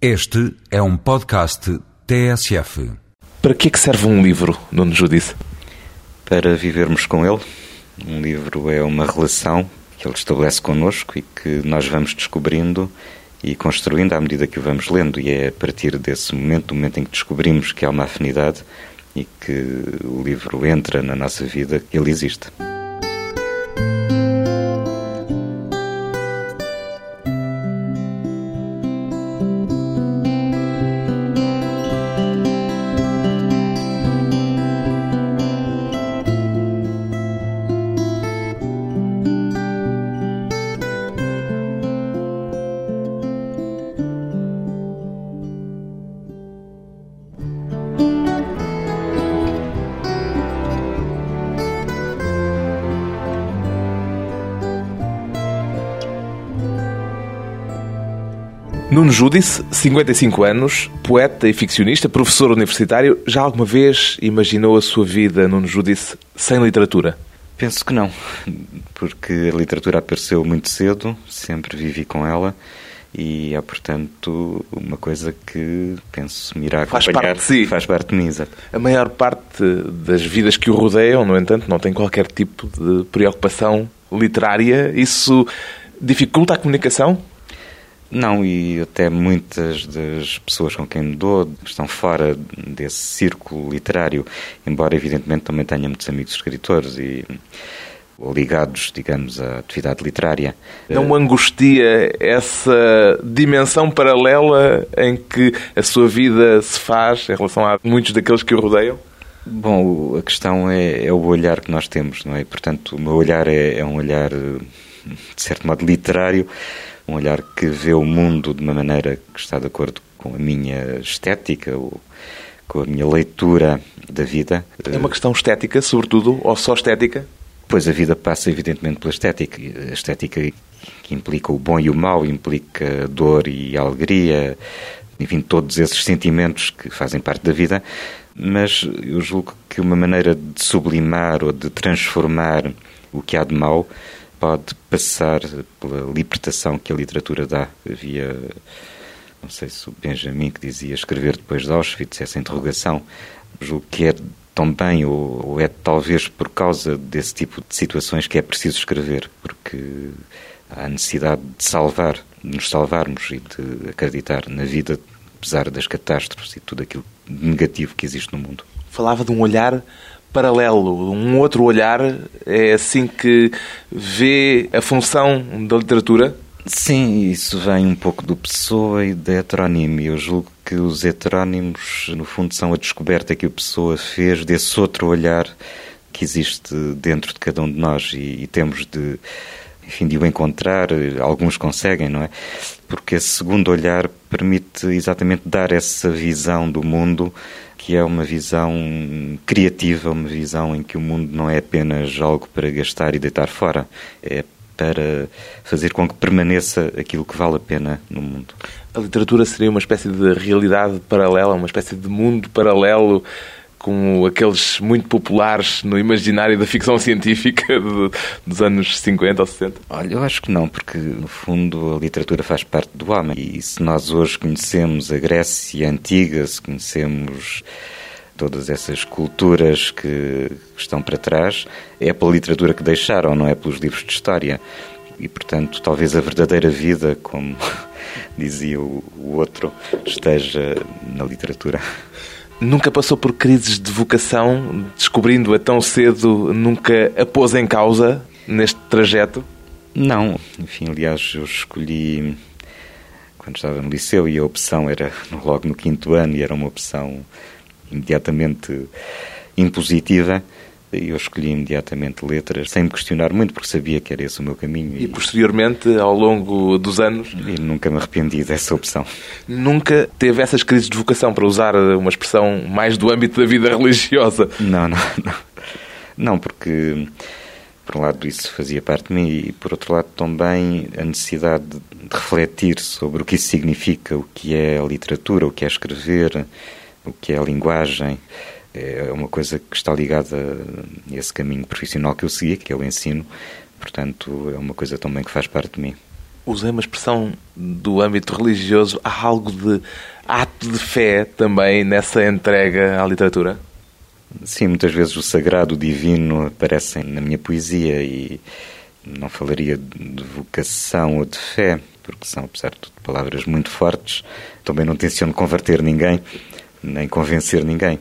Este é um podcast TSF. Para que é que serve um livro, Nuno Judice? Para vivermos com ele. Um livro é uma relação que ele estabelece connosco e que nós vamos descobrindo e construindo à medida que o vamos lendo. E é a partir desse momento, do momento em que descobrimos que há uma afinidade e que o livro entra na nossa vida, que ele existe. Judice, 55 anos, poeta e ficcionista, professor universitário. Já alguma vez imaginou a sua vida, Nuno Judice, sem literatura? Penso que não, porque a literatura apareceu muito cedo, sempre vivi com ela e é, portanto, uma coisa que penso me irá Faz acompanhar. parte de si. Faz parte de mim, exato. A maior parte das vidas que o rodeiam, no entanto, não tem qualquer tipo de preocupação literária. Isso dificulta a comunicação? Não, e até muitas das pessoas com quem dou estão fora desse círculo literário, embora evidentemente também tenha muitos amigos escritores e ligados, digamos, à atividade literária. Não angustia essa dimensão paralela em que a sua vida se faz em relação a muitos daqueles que o rodeiam? Bom, a questão é, é o olhar que nós temos, não é? Portanto, o meu olhar é, é um olhar, de certo modo, literário, um olhar que vê o mundo de uma maneira que está de acordo com a minha estética ou com a minha leitura da vida. É uma questão estética, sobretudo, ou só estética? Pois a vida passa evidentemente pela estética. A estética que implica o bom e o mau, implica dor e alegria, enfim, todos esses sentimentos que fazem parte da vida. Mas eu julgo que uma maneira de sublimar ou de transformar o que há de mau pode passar pela libertação que a literatura dá. Havia, não sei se o Benjamin que dizia escrever depois de Auschwitz, essa interrogação, julgo que é também, ou, ou é talvez por causa desse tipo de situações que é preciso escrever, porque há a necessidade de salvar, de nos salvarmos e de acreditar na vida, apesar das catástrofes e tudo aquilo negativo que existe no mundo. Falava de um olhar paralelo, um outro olhar. É assim que vê a função da literatura? Sim, isso vem um pouco do Pessoa e da heteronímia. Eu julgo que os heterónimos, no fundo, são a descoberta que o Pessoa fez desse outro olhar que existe dentro de cada um de nós e, e temos de, enfim, de o encontrar. Alguns conseguem, não é? Porque esse segundo olhar permite exatamente dar essa visão do mundo que é uma visão criativa, uma visão em que o mundo não é apenas algo para gastar e deitar fora, é para fazer com que permaneça aquilo que vale a pena no mundo. A literatura seria uma espécie de realidade paralela, uma espécie de mundo paralelo como aqueles muito populares no imaginário da ficção científica de, dos anos 50 ou 60? Olha, eu acho que não, porque no fundo a literatura faz parte do homem e se nós hoje conhecemos a Grécia antiga, se conhecemos todas essas culturas que estão para trás, é pela literatura que deixaram, não é pelos livros de história. E, portanto, talvez a verdadeira vida, como dizia o outro, esteja na literatura. Nunca passou por crises de vocação, descobrindo-a tão cedo, nunca a pôs em causa neste trajeto? Não, enfim, aliás, eu escolhi quando estava no liceu e a opção era logo no quinto ano e era uma opção imediatamente impositiva. Eu escolhi imediatamente letras, sem me questionar muito, porque sabia que era esse o meu caminho. E, e posteriormente, ao longo dos anos? E nunca me arrependi dessa opção. Nunca teve essas crises de vocação, para usar uma expressão mais do âmbito da vida religiosa? Não, não, não. Não, porque, por um lado, isso fazia parte de mim e, por outro lado, também a necessidade de refletir sobre o que isso significa, o que é a literatura, o que é escrever, o que é a linguagem é uma coisa que está ligada a esse caminho profissional que eu segui, que é o ensino. Portanto, é uma coisa também que faz parte de mim. Usei uma expressão do âmbito religioso. Há algo de ato de fé também nessa entrega à literatura? Sim, muitas vezes o sagrado, o divino aparecem na minha poesia e não falaria de vocação ou de fé, porque são, apesar de tudo, palavras muito fortes. Também não tenciono converter ninguém, nem convencer ninguém.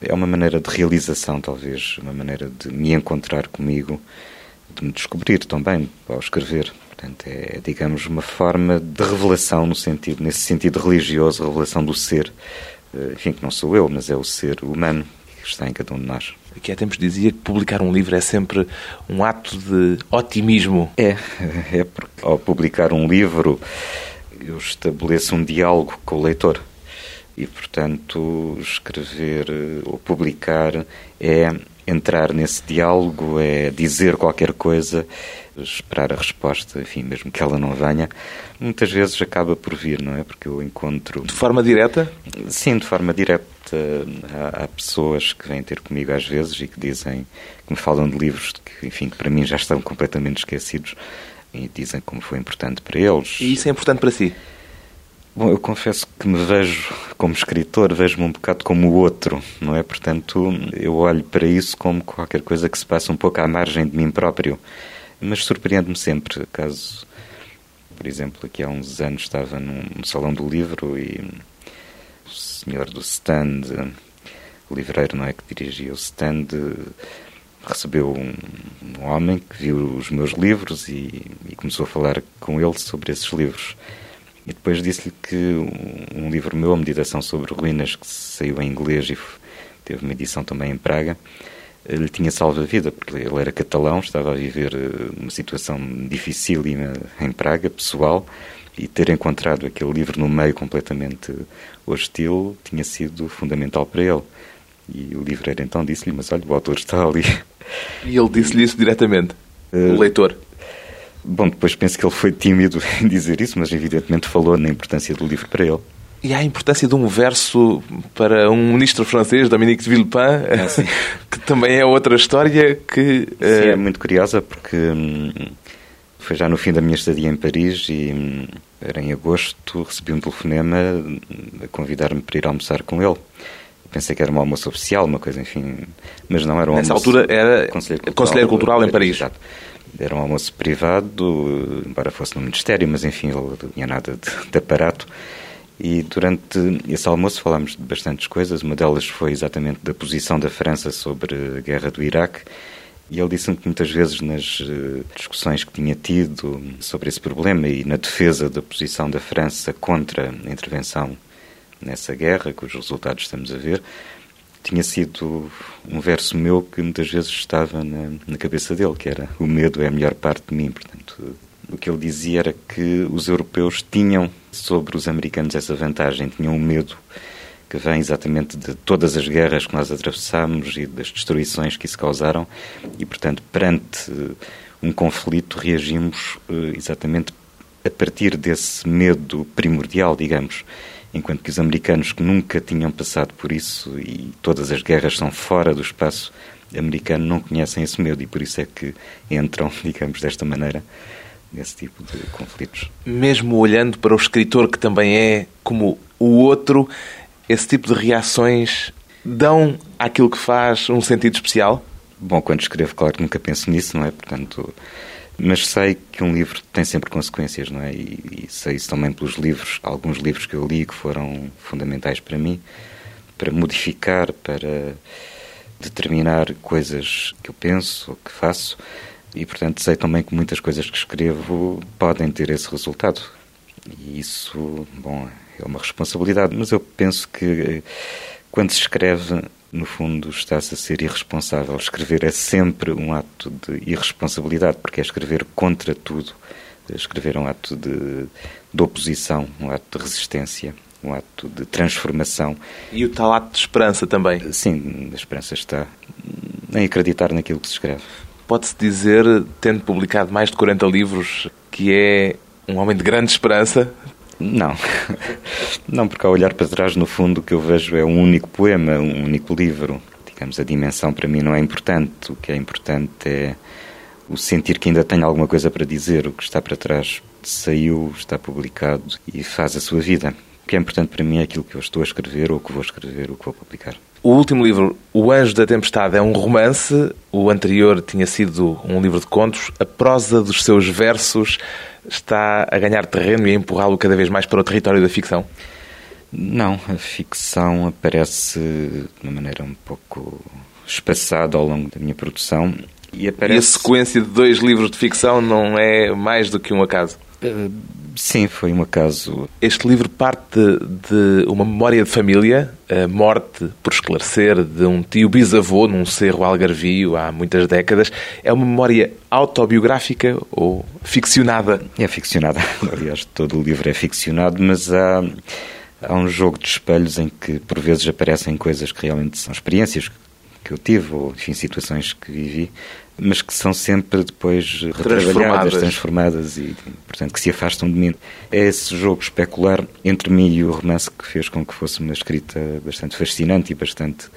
É uma maneira de realização, talvez, uma maneira de me encontrar comigo, de me descobrir também ao escrever. Portanto, é, digamos, uma forma de revelação no sentido, nesse sentido religioso, revelação do ser. Eh, enfim, que não sou eu, mas é o ser humano que está em cada um de nós. Aqui há tempos dizia que publicar um livro é sempre um ato de otimismo. É, é porque ao publicar um livro eu estabeleço um diálogo com o leitor. E, portanto, escrever ou publicar é entrar nesse diálogo, é dizer qualquer coisa, esperar a resposta, enfim, mesmo que ela não venha, muitas vezes acaba por vir, não é? Porque eu encontro. De forma direta? Sim, de forma direta. Há, há pessoas que vêm ter comigo às vezes e que dizem, que me falam de livros que, enfim, que para mim já estão completamente esquecidos e dizem como foi importante para eles. E isso é importante para si? Bom, eu confesso que me vejo como escritor, vejo-me um bocado como o outro, não é? Portanto, eu olho para isso como qualquer coisa que se passa um pouco à margem de mim próprio. Mas surpreende-me sempre, caso, por exemplo, aqui há uns anos estava num salão do livro e o senhor do stand, o livreiro, não é, que dirigia o stand, recebeu um, um homem que viu os meus livros e, e começou a falar com ele sobre esses livros. E depois disse-lhe que um, livro meu, a Meditação sobre Ruínas, que saiu em inglês e teve uma edição também em Praga, eh, lhe tinha salvo a vida, porque ele era catalão, estava a viver eh, uma situação dificílima em Praga, pessoal, e ter encontrado aquele livro no meio completamente hostil tinha sido fundamental para ele. E o livreiro então disse-lhe: Mas olha, o autor está ali. E ele disse-lhe isso diretamente? Uh, o leitor? Bom, depois penso que ele foi tímido em dizer isso, mas evidentemente falou na importância do livro para ele. E há a importância de um verso para um ministro francês, Dominique de Villepin, ah, que também é outra história que... Sim, é muito curiosa porque hum, foi já no fim da minha estadia em Paris e hum, era em agosto, recebi um telefonema hum, a convidar-me para ir almoçar com ele. Pensei que era um almoço oficial, uma coisa, enfim, mas não era um Nessa almoço... altura era conselheiro cultural, conselheiro cultural em Paris. Exato. Era um almoço privado, embora fosse no Ministério, mas enfim, ele não tinha nada de, de aparato. E durante esse almoço falámos de bastantes coisas. Uma delas foi exatamente da posição da França sobre a guerra do Iraque. E ele disse-me que muitas vezes nas eh, discussões que tinha tido sobre esse problema e na defesa da posição da França contra a intervenção nessa guerra, cujos resultados estamos a ver, tinha sido um verso meu que muitas vezes estava na, na, cabeça dele, que era o medo é a melhor parte de mim. Portanto, o que ele dizia era que os europeus tinham sobre os americanos essa vantagem, tinham um medo que vem exatamente de todas as guerras que nós atravessamos e das destruições que isso causaram e, portanto, perante um conflito reagimos eh, exatamente a partir desse medo primordial, digamos enquanto que os americanos que nunca tinham passado por isso e todas as guerras são fora do espaço americano não conhecem esse medo e por isso é que entram, digamos, desta maneira nesse tipo de conflitos. Mesmo olhando para o escritor que também é como o outro, esse tipo de reações dão àquilo que faz um sentido especial? Bom, quando escrevo, claro que nunca penso nisso, não é? Portanto, mas sei que um livro tem sempre consequências, não é? E, e, sei isso também pelos livros, alguns livros que eu li que foram fundamentais para mim, para modificar, para determinar coisas que eu penso ou que faço. E, portanto, sei também que muitas coisas que escrevo podem ter esse resultado. E isso, bom, é uma responsabilidade, mas eu penso que quando se escreve no fundo, está-se a ser irresponsável. Escrever é sempre um ato de irresponsabilidade, porque é escrever contra tudo. Escrever é um ato de, de oposição, um ato de resistência, um ato de transformação. E o tal ato de esperança também? Sim, a esperança está em acreditar naquilo que se escreve. Pode-se dizer, tendo publicado mais de 40 livros, que é um homem de grande esperança? Não. Não, porque ao olhar para trás, no fundo, o que eu vejo é um único poema, um único livro. Digamos, a dimensão para mim não é importante. O que é importante é o sentir que ainda tenho alguma coisa para dizer. O que está para trás saiu, está publicado e faz a sua vida. O que é importante para mim é aquilo que eu estou a escrever, ou que vou escrever, ou que vou publicar. O último livro, O Anjo da Tempestade, é um romance. O anterior tinha sido um livro de contos. A prosa dos seus versos está a ganhar terreno e a empurrá-lo cada vez mais para o território da ficção? Não, a ficção aparece de uma maneira um pouco espaçada ao longo da minha produção. E, aparece... e a sequência de dois livros de ficção não é mais do que um acaso? Uh, sim, foi um acaso. Este livro parte de uma memória de família, a morte, por esclarecer, de um tio bisavô num cerro algarvio há muitas décadas. É uma memória autobiográfica ou ficcionada? É ficcionada. Aliás, todo o livro é ficcionado, mas há, há um jogo de espelhos em que, por vezes, aparecem coisas que realmente são experiências que eu tive, ou enfim, situações que vivi, mas que são sempre depois retrabalhadas, transformadas e, portanto, que se afastam de mim. É esse jogo especular entre mim e o romance que fez com que fosse uma escrita bastante fascinante e bastante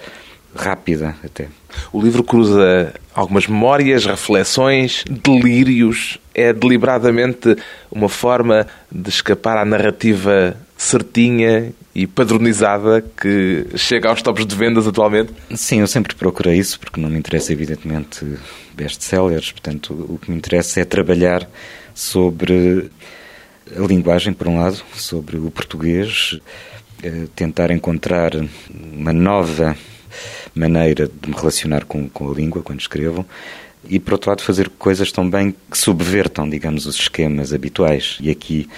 rápida até. O livro cruza algumas memórias, reflexões, delírios. É deliberadamente uma forma de escapar à narrativa certinha e padronizada que chega aos tops de vendas atualmente? Sim, eu sempre procurei isso, porque não me interessa, evidentemente, best-sellers. Portanto, o que me interessa é trabalhar sobre a linguagem, por um lado, sobre o português, eh, tentar encontrar uma nova maneira de me relacionar com, com a língua quando escrevo e, por outro lado, fazer coisas também que subvertam, digamos, os esquemas habituais. E aqui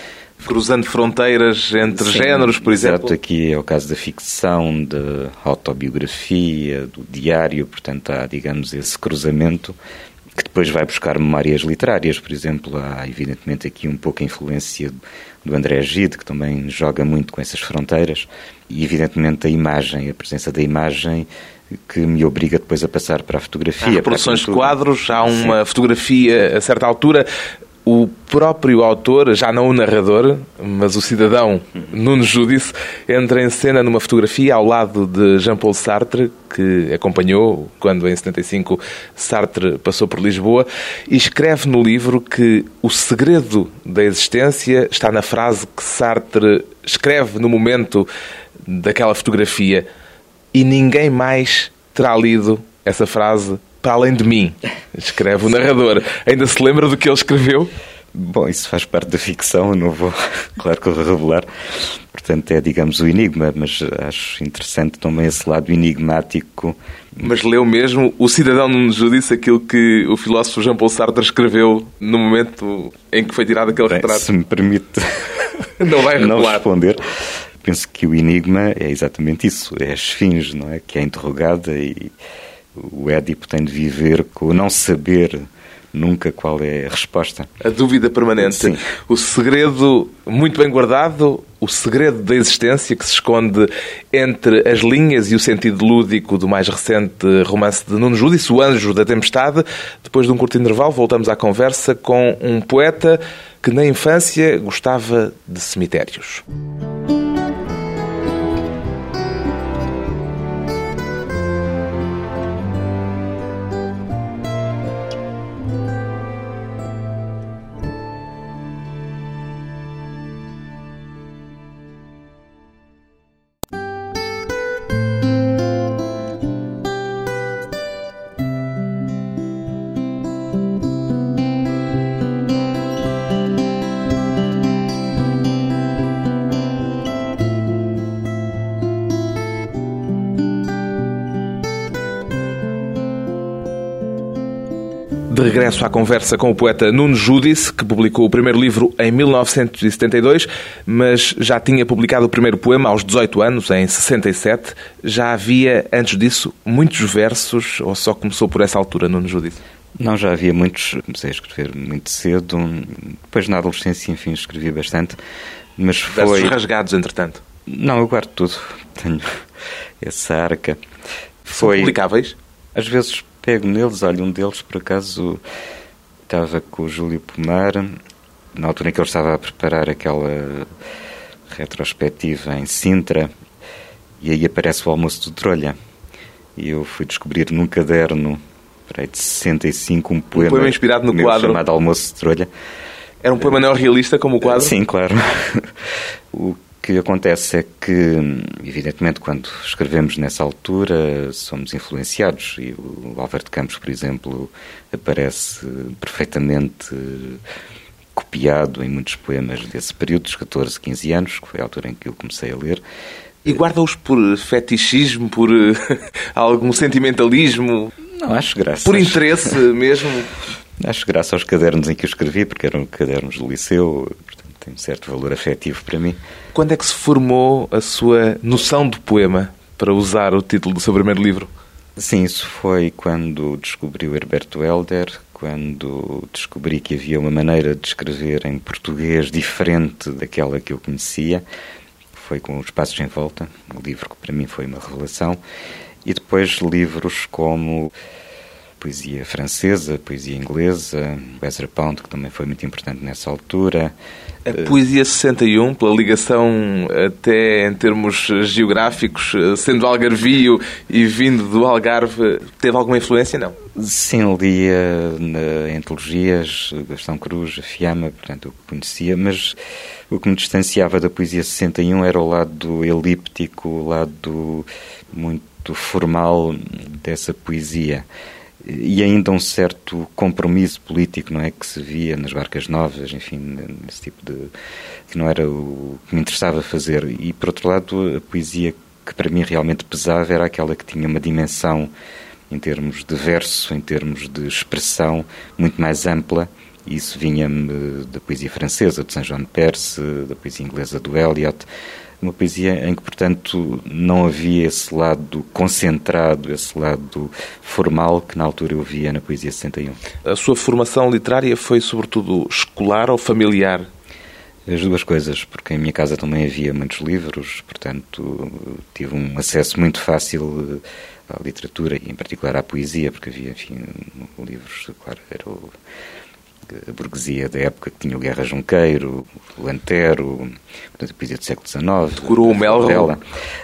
cruzando fronteiras entre Sim, géneros, por exato, exemplo. aqui é o caso da ficção, da autobiografia, do diário, portanto há, digamos, esse cruzamento que depois vai buscar memórias literárias, por exemplo, há evidentemente aqui um pouco a influência do André Gide, que também joga muito com essas fronteiras, e evidentemente a imagem, a presença da imagem que me obriga depois a passar para a fotografia. Há reproduções de quadros, há uma Sim. fotografia a certa altura o próprio autor, já não o narrador, mas o cidadão Nuno Judice, entra em cena numa fotografia ao lado de Jean-Paul Sartre, que acompanhou quando em 75 Sartre passou por Lisboa, e escreve no livro que o segredo da existência está na frase que Sartre escreve no momento daquela fotografia. E ninguém mais terá lido essa frase para além de mim, escreve o narrador. Ainda se lembra do que ele escreveu? Bom, isso faz parte da ficção, eu não vou, claro que eu vou revelar. Portanto, é, digamos, o enigma, mas acho interessante também esse lado enigmático. Mas leu mesmo o cidadão Nuno Judice aquilo que o filósofo Jean-Paul Sartre escreveu no momento em que foi tirado aquele Bem, retrato? Se me permite não, vai não responder, penso que o enigma é exatamente isso, é a esfinge, não é? Que é interrogada e o Édipo tem de viver com o não saber nunca qual é a resposta. A dúvida permanente. Sim. O segredo muito bem guardado, o segredo da existência que se esconde entre as linhas e o sentido lúdico do mais recente romance de Nuno Judice, O Anjo da Tempestade. Depois de um curto intervalo, voltamos à conversa com um poeta que na infância gostava de cemitérios. Regresso à conversa com o poeta Nuno Judice, que publicou o primeiro livro em 1972, mas já tinha publicado o primeiro poema aos 18 anos, em 67. Já havia, antes disso, muitos versos, ou só começou por essa altura, Nuno Judice? Não, já havia muitos. Comecei a escrever muito cedo. Depois, na adolescência, enfim, escrevi bastante. Mas foi. Versos rasgados, entretanto? Não, eu guardo tudo. Tenho essa arca. Foi... São publicáveis? Às vezes pego neles, olha, um deles por acaso estava com o Júlio Pomar, na altura em que ele estava a preparar aquela retrospectiva em Sintra, e aí aparece o almoço do Trolha. E eu fui descobrir num caderno para aí de 65 um poema, um poema inspirado no quadro chamado Almoço de Trolha. Era um poema neorrealista como o quadro? Sim, claro. O que acontece é que, evidentemente, quando escrevemos nessa altura, somos influenciados e o Álvaro de Campos, por exemplo, aparece perfeitamente copiado em muitos poemas desse período, dos 14, 15 anos, que foi a altura em que eu comecei a ler. E guarda-os por fetichismo, por algum sentimentalismo? Não, acho graça. Por interesse mesmo? Acho graça aos cadernos em que eu escrevi, porque eram cadernos do liceu, tem um certo valor afetivo para mim. Quando é que se formou a sua noção de poema, para usar o título do seu primeiro livro? Sim, isso foi quando descobri o Herberto Helder, quando descobri que havia uma maneira de escrever em português diferente daquela que eu conhecia. Foi com Os Passos em Volta, um livro que para mim foi uma revelação. E depois livros como poesia francesa, poesia inglesa, Ezra Pound, que também foi muito importante nessa altura. A poesia 61, pela ligação até em termos geográficos, sendo algarvio e vindo do Algarve, teve alguma influência, não? Sim, lia na, antologias, Gastão Cruz, a Fiamma, portanto, eu conhecia, mas o que me distanciava da poesia 61 era o lado elíptico, o lado muito formal dessa poesia e ainda um certo compromisso político, não é, que se via nas barcas novas, enfim, nesse tipo de que não era o que me interessava fazer. E por outro lado, a poesia que para mim realmente pesava era aquela que tinha uma dimensão em termos de verso, em termos de expressão muito mais ampla. E isso vinha-me da poesia francesa, de Saint de Perse, da poesia inglesa do Eliot uma poesia em que, portanto, não havia esse lado concentrado, esse lado formal que na altura eu via na poesia 61. A sua formação literária foi sobretudo escolar ou familiar? As duas coisas, porque em minha casa também havia muitos livros, portanto tive um acesso muito fácil à literatura e em particular à poesia, porque havia, enfim, livros, claro, era o a burguesia da época que tinha o Guerra Junqueiro, o Antero, portanto, a poesia do século XIX. Decorou o Melro?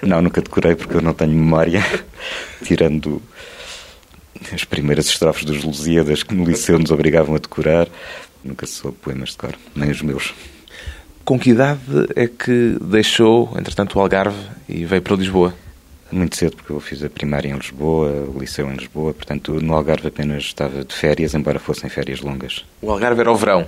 Não, nunca decorei porque eu não tenho memória, tirando as primeiras estrofes dos Lusíadas que no liceu nos obrigavam a decorar. Nunca soube poemas de cor, nem os meus. Com que idade é que deixou, entretanto, o Algarve e veio para Lisboa? Muito cedo, porque eu fiz a primária em Lisboa, o liceu em Lisboa, portanto no Algarve apenas estava de férias, embora fossem férias longas. O Algarve era o verão?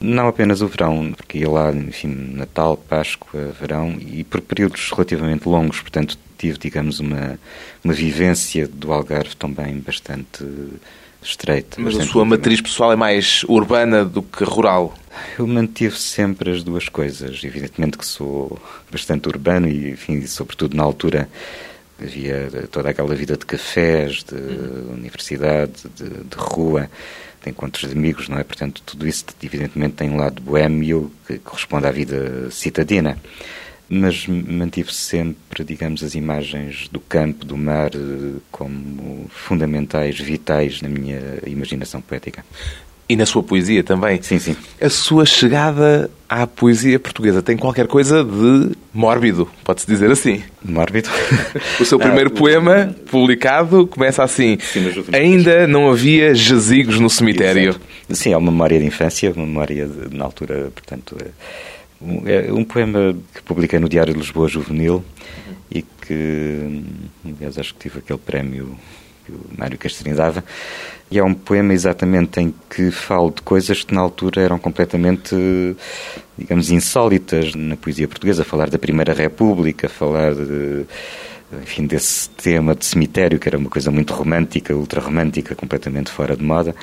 Não apenas o verão, porque ia lá, enfim, Natal, Páscoa, verão, e por períodos relativamente longos, portanto tive, digamos, uma, uma vivência do Algarve também bastante estreita. Mas a sua matriz pessoal é mais urbana do que rural? Eu mantive sempre as duas coisas. Evidentemente que sou bastante urbano e, enfim, sobretudo na altura havia toda aquela vida de cafés, de uhum. universidade, de, de, rua, de encontros de amigos, não é? Portanto, tudo isso, evidentemente, tem um lado boêmio que corresponde à vida citadina. Mas mantive sempre, digamos, as imagens do campo, do mar, como fundamentais, vitais na minha imaginação poética. E na sua poesia também. Sim, sim. A sua chegada à poesia portuguesa tem qualquer coisa de mórbido, pode-se dizer assim. Mórbido? O seu primeiro ah, poema publicado começa assim: sim, Ainda não havia jazigos no cemitério. Exato. Sim, é uma memória de infância, uma memória de, na altura, portanto. É, é um poema que publiquei no Diário de Lisboa Juvenil e que, aliás, acho que tive aquele prémio que o Mário Castrinho dava. E é um poema exatamente em que falo de coisas que na altura eram completamente, digamos, insólitas na poesia portuguesa. Falar da Primeira República, falar de, enfim, desse tema de cemitério, que era uma coisa muito romântica, ultra-romântica, completamente fora de moda,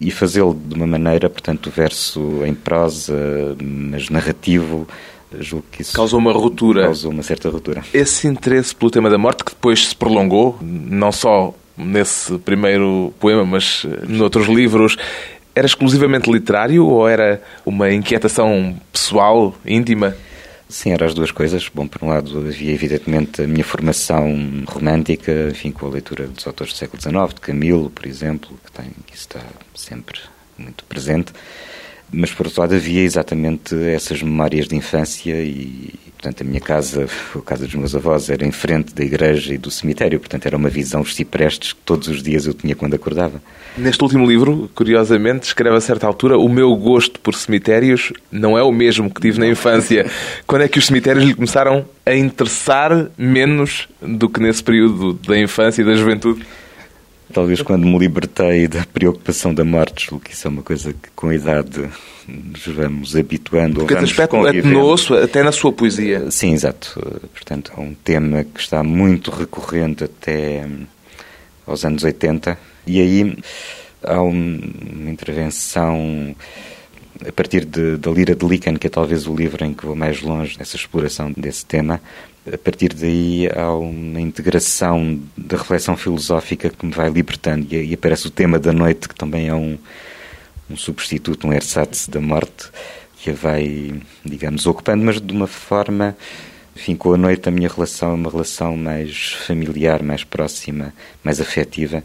e fazê-lo de uma maneira, portanto, verso em prosa, mas narrativo, julgo que isso causou uma ruptura. Causou uma certa ruptura. Esse interesse pelo tema da morte, que depois se prolongou, não só nesse primeiro poema, mas eh, noutros livros, era exclusivamente literário ou era uma inquietação pessoal, íntima? Sim, eram as duas coisas. Bom, por um lado havia evidentemente a minha formação romântica, enfim, com a leitura dos autores do século XIX, de Camilo, por exemplo, que, tem, que está sempre muito presente. Mas, por outro lado, havia exatamente essas memórias de infância e, portanto, a minha casa, a casa dos meus avós, era em frente da igreja e do cemitério. Portanto, era uma visão, os ciprestes, que todos os dias eu tinha quando acordava. Neste último livro, curiosamente, escreve a certa altura o meu gosto por cemitérios não é o mesmo que tive na infância. Quando é que os cemitérios lhe começaram a interessar menos do que nesse período da infância e da juventude? Talvez quando me libertei da preocupação da morte, que isso é uma coisa que com a idade nos vamos habituando. Porque vamos aspecto atenuou-se até na sua poesia. Sim, exato. Portanto, é um tema que está muito recorrente até aos anos 80 e aí há uma intervenção a partir de, da Lira de Lican, que é talvez o livro em que vou mais longe nessa exploração desse tema. A partir daí há uma integração da reflexão filosófica que me vai libertando e aí aparece o tema da noite, que também é um, um substituto, um ersatz da morte, que a vai, digamos, ocupando, mas de uma forma enfim, com a noite a minha relação é uma relação mais familiar, mais próxima, mais afetiva.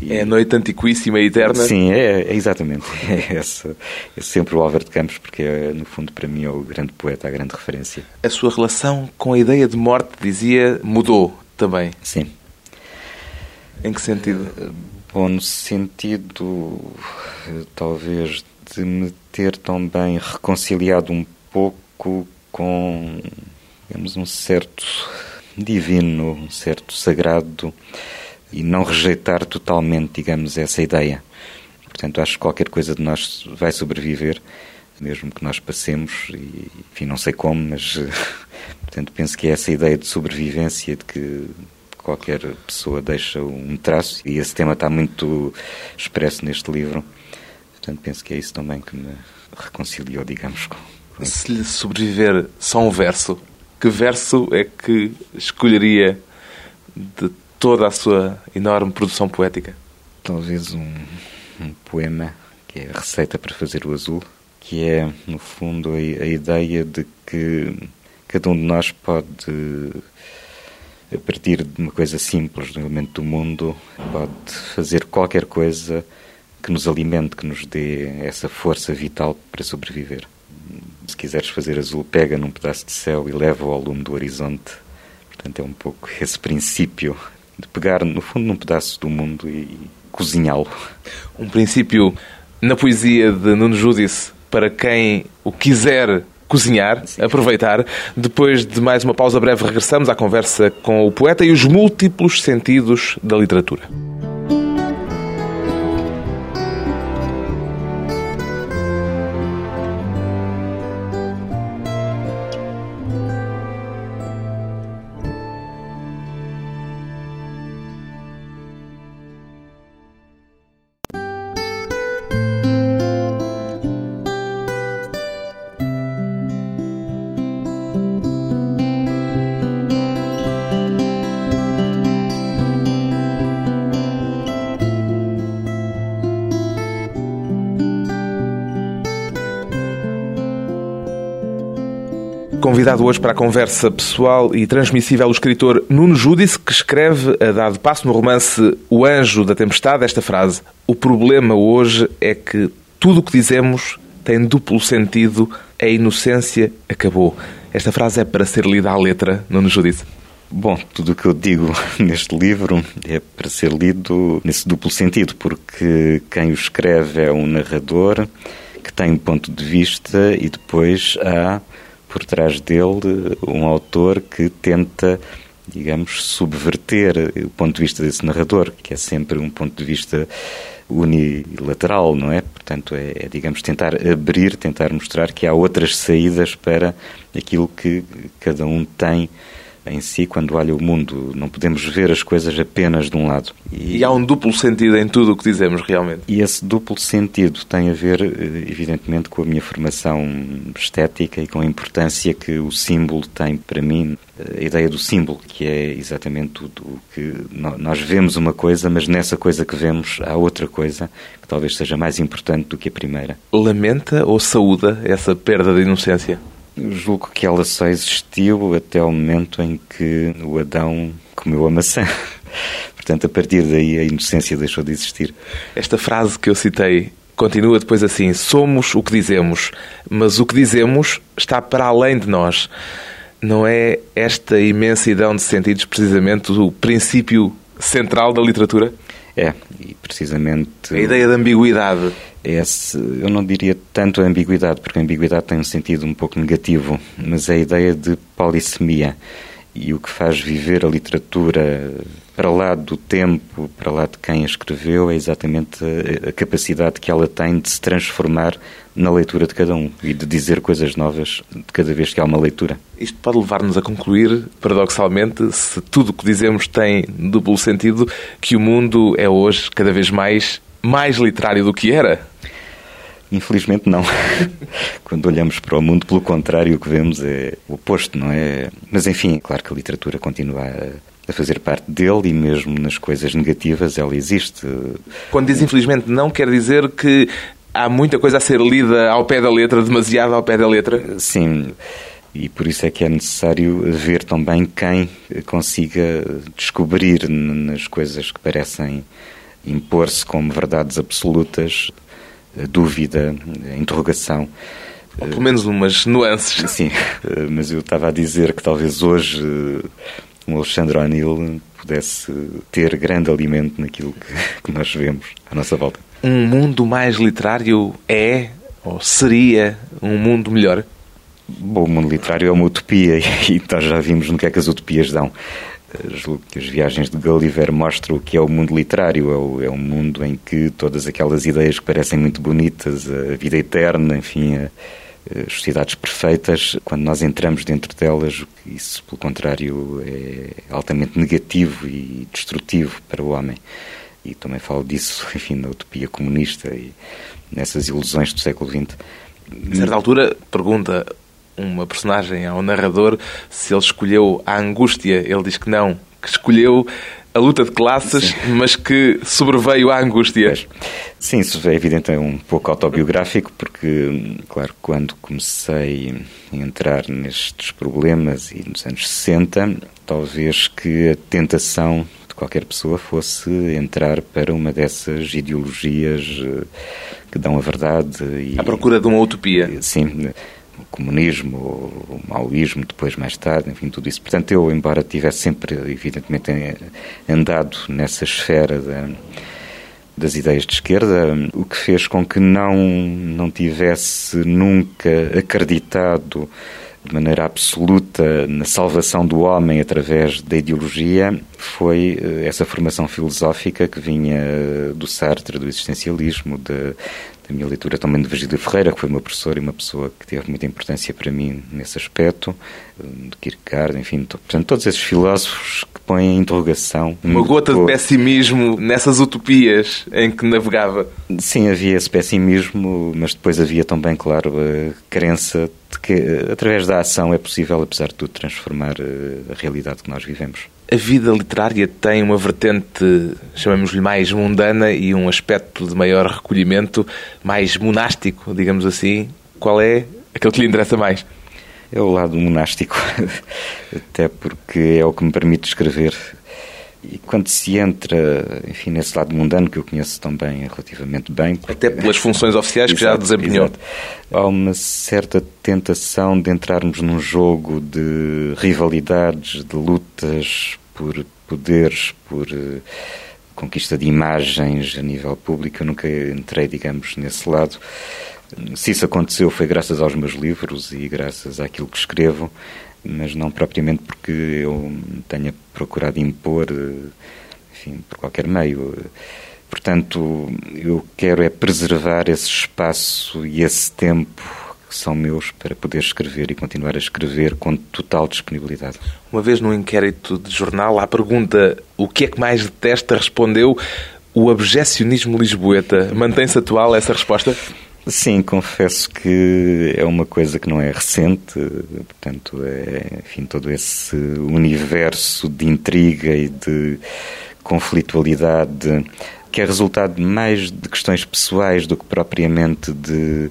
E... É a noite antiquíssima e eterna? Sim, é, é exatamente. É, essa, é sempre o Álvaro de Campos, porque é, no fundo para mim é o grande poeta, a grande referência. A sua relação com a ideia de morte, dizia, mudou também? Sim. Em que sentido? Bom, no sentido, talvez, de me ter também reconciliado um pouco com, digamos, um certo divino, um certo sagrado e não rejeitar totalmente, digamos, essa ideia. Portanto, acho que qualquer coisa de nós vai sobreviver, mesmo que nós passemos, e, enfim, não sei como, mas, portanto, penso que é essa ideia de sobrevivência, de que qualquer pessoa deixa um traço, e esse tema está muito expresso neste livro. Portanto, penso que é isso também que me reconciliou, digamos, com. Se lhe sobreviver só um verso, que verso é que escolheria de toda a sua enorme produção poética? Talvez um, um poema que é a receita para fazer o azul, que é, no fundo, a, a ideia de que cada um de nós pode, a partir de uma coisa simples, de um elemento do mundo, pode fazer qualquer coisa que nos alimente, que nos dê essa força vital para sobreviver. Se quiseres fazer azul, pega num pedaço de céu e leva-o ao lume do horizonte. Portanto, é um pouco esse princípio de pegar, no fundo, num pedaço do mundo e cozinhá-lo. Um princípio na poesia de Nuno Judice para quem o quiser cozinhar, Sim. aproveitar. Depois de mais uma pausa breve, regressamos à conversa com o poeta e os múltiplos sentidos da literatura. Convidado hoje para a conversa pessoal e transmissível o escritor Nuno Judice, que escreve, a dado passo no romance O Anjo da Tempestade, esta frase: O problema hoje é que tudo o que dizemos tem duplo sentido, a inocência acabou. Esta frase é para ser lida à letra, Nuno Judice. Bom, tudo o que eu digo neste livro é para ser lido nesse duplo sentido, porque quem o escreve é um narrador que tem um ponto de vista e depois há por trás dele um autor que tenta, digamos, subverter o ponto de vista desse narrador, que é sempre um ponto de vista unilateral, não é? Portanto, é, é, digamos, tentar abrir, tentar mostrar que há outras saídas para aquilo que cada um tem em si quando olha o mundo. Não podemos ver as coisas apenas de um lado. E, e há um duplo sentido em tudo o que dizemos, realmente. E esse duplo sentido tem a ver, eh, evidentemente, com a minha formação estética e com a importância que o símbolo tem para mim. A ideia do símbolo, que é exatamente tudo o que nós vemos uma coisa, mas nessa coisa que vemos há outra coisa que talvez seja mais importante do que a primeira. Lamenta ou saúda essa perda de inocência? Julgo que ela só existiu até o momento em que o Adão comeu a maçã. Portanto, a partir daí a inocência deixou de existir. Esta frase que eu citei continua depois assim: somos o que dizemos, mas o que dizemos está para além de nós. Não é esta imensidão de sentidos precisamente o princípio central da literatura? É, e precisamente. A ideia de ambiguidade. Esse, eu não diria tanto a ambiguidade, porque a ambiguidade tem um sentido um pouco negativo, mas a ideia de polissemia e o que faz viver a literatura para lá do tempo, para lá de quem a escreveu, é exatamente a, a, capacidade que ela tem de se transformar na leitura de cada um e de dizer coisas novas de cada vez que há uma leitura. Isto pode levar-nos a concluir, paradoxalmente, se tudo o que dizemos tem duplo sentido, que o mundo é hoje cada vez mais mais literário do que era. Infelizmente não. Quando olhamos para o mundo, pelo contrário, o que vemos é o oposto, não é? Mas enfim, claro que a literatura continua a, fazer parte dele e mesmo nas coisas negativas ela existe. Quando diz infelizmente não, quer dizer que há muita coisa a ser lida ao pé da letra, demasiado ao pé da letra? Sim. E por isso é que é necessário ver também quem consiga descobrir nas coisas que parecem impor-se como verdades absolutas dúvida, interrogação. Ou pelo menos umas nuances. Sim, mas eu estava a dizer que talvez hoje um Alexandre O'Neill pudesse ter grande alimento naquilo que, que nós vemos à nossa volta. Um mundo mais literário é ou seria um mundo melhor? Bom, o mundo literário é uma utopia e nós já vimos no que é que as utopias dão. Julgo que as viagens de Gulliver mostram o que é o mundo literário. É, o, é um mundo em que todas aquelas ideias que parecem muito bonitas, a vida eterna, enfim, a, as sociedades perfeitas, quando nós entramos dentro delas, isso, pelo contrário, é altamente negativo e destrutivo para o homem. E também falo disso, enfim, na utopia comunista e nessas ilusões do século XX. A certa altura, pergunta uma personagem ao narrador se ele escolheu a angústia. Ele diz que não, que escolheu a luta de classes, Sim. mas que sobreveio à angústia. Sim, isso é evidente, é um pouco autobiográfico, porque, claro, quando comecei a entrar nestes problemas e nos anos 60, talvez que a tentação de qualquer pessoa fosse entrar para uma dessas ideologias eh, que dão a verdade. E, à procura de uma utopia. Sim, comunismo, o maoísmo, depois mais tarde, enfim, tudo isso. Portanto, eu, embora tivesse sempre, evidentemente, andado nessa esfera da, das ideias de esquerda, o que fez com que não, não tivesse nunca acreditado de maneira absoluta na salvação do homem através da ideologia foi eh, essa formação filosófica que vinha do Sartre, do existencialismo, de, da minha leitura também de Virgílio Ferreira, que foi uma professora e uma pessoa que teve muita importância para mim nesse aspecto, de Kierkegaard, enfim, portanto, todos esses filósofos que põem em interrogação. Uma gota de pessimismo nessas utopias em que navegava. Sim, havia esse pessimismo, mas depois havia também, claro, a crença de que através da ação é possível, apesar de tudo, transformar eh, a realidade que nós vivemos a vida literária tem uma vertente, chamemos-lhe mais mundana e um aspecto de maior recolhimento, mais monástico, digamos assim. Qual é aquele que lhe interessa mais? É o lado monástico, até porque é o que me permite escrever e quando se entra, enfim, nesse lado mundano que eu conheço também relativamente bem. Porque... Até pelas funções oficiais que já desempenhou. Exato. Há uma certa tentação de entrarmos num jogo de rivalidades, de lutas por poderes, por uh, conquista de imagens a nível público. Eu nunca entrei, digamos, nesse lado. Se isso aconteceu foi graças aos meus livros e graças àquilo que escrevo mas não propriamente porque eu tenha procurado impor, enfim, por qualquer meio. Portanto, eu quero é preservar esse espaço e esse tempo que são meus para poder escrever e continuar a escrever com total disponibilidade. Uma vez num inquérito de jornal, à pergunta o que é que mais detesta, respondeu o abjecionismo lisboeta. Mantém-se atual essa resposta? Sim, confesso que é uma coisa que não é recente, portanto, é, enfim, todo esse universo de intriga e de conflitualidade que é resultado mais de questões pessoais do que propriamente de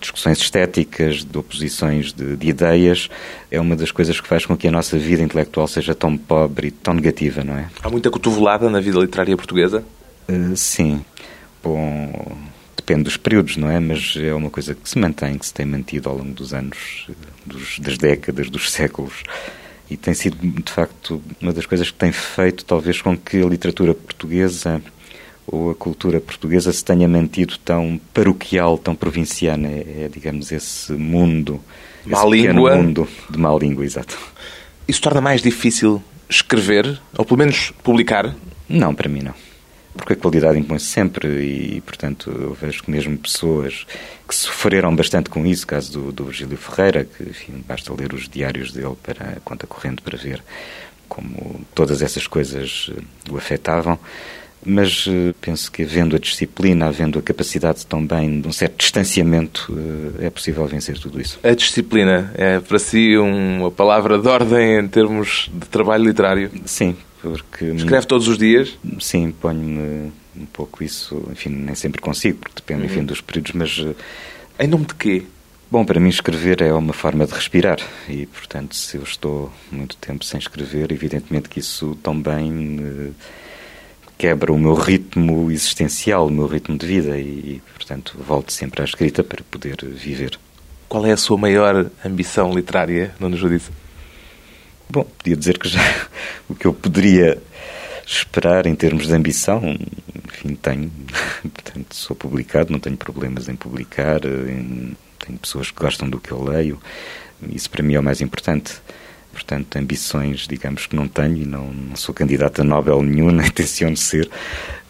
discussões estéticas, de oposições de, de, ideias, é uma das coisas que faz com que a nossa vida intelectual seja tão pobre e tão negativa, não é? Há muita cotovelada na vida literária portuguesa? Uh, sim. Bom, depende dos períodos, não é? Mas é uma coisa que se mantém, que se tem mantido ao longo dos anos, dos, das décadas, dos séculos. E tem sido, de facto, uma das coisas que tem feito, talvez, com que a literatura portuguesa ou a cultura portuguesa se tenha mantido tão paroquial, tão provinciana. É, é digamos, esse mundo, má esse língua. mundo de má língua, exato. Isso torna mais difícil escrever, ou pelo menos publicar? Não, para mim não. Porque a qualidade impõe-se sempre e, portanto, eu vejo que mesmo pessoas que sofreram bastante com isso, caso do, do Virgílio Ferreira, que, enfim, basta ler os diários dele para a conta corrente para ver como todas essas coisas eh, o afetavam. Mas uh, penso que havendo a disciplina, havendo a capacidade também de um certo distanciamento, uh, é possível vencer tudo isso. A disciplina é para si uma palavra de ordem em termos de trabalho literário? Sim, porque... Escreve todos os dias? Sim, ponho-me um pouco isso, enfim, nem sempre consigo, porque depende, uhum. enfim, dos períodos, mas... Uh, em nome de quê? Bom, para mim escrever é uma forma de respirar e, portanto, se eu estou muito tempo sem escrever, evidentemente que isso também quebra o meu ritmo existencial, o meu ritmo de vida e, portanto, volto sempre à escrita para poder viver. Qual é a sua maior ambição literária, Nuno Judice? Bom, podia dizer que já o que eu poderia esperar em termos de ambição, enfim, tenho. Portanto, sou publicado, não tenho problemas em publicar, tenho pessoas que gostam do que eu leio. Isso para mim é o mais importante. Portanto, ambições, digamos que não tenho e não, não sou candidato a Nobel nenhum, nem tenciono ser.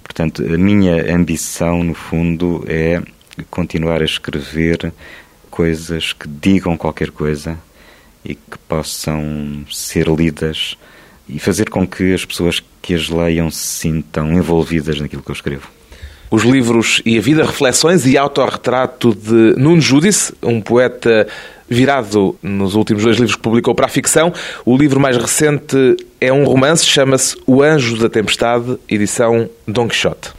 Portanto, a minha ambição, no fundo, é continuar a escrever coisas que digam qualquer coisa e que possam ser lidas e fazer com que as pessoas que as leiam se sintam envolvidas naquilo que eu escrevo. Os livros e a vida, reflexões e autorretrato de Nuno Judice, um poeta virado nos últimos dois livros que publicou para a ficção. O livro mais recente é um romance, chama-se O Anjo da Tempestade, edição Don Quixote.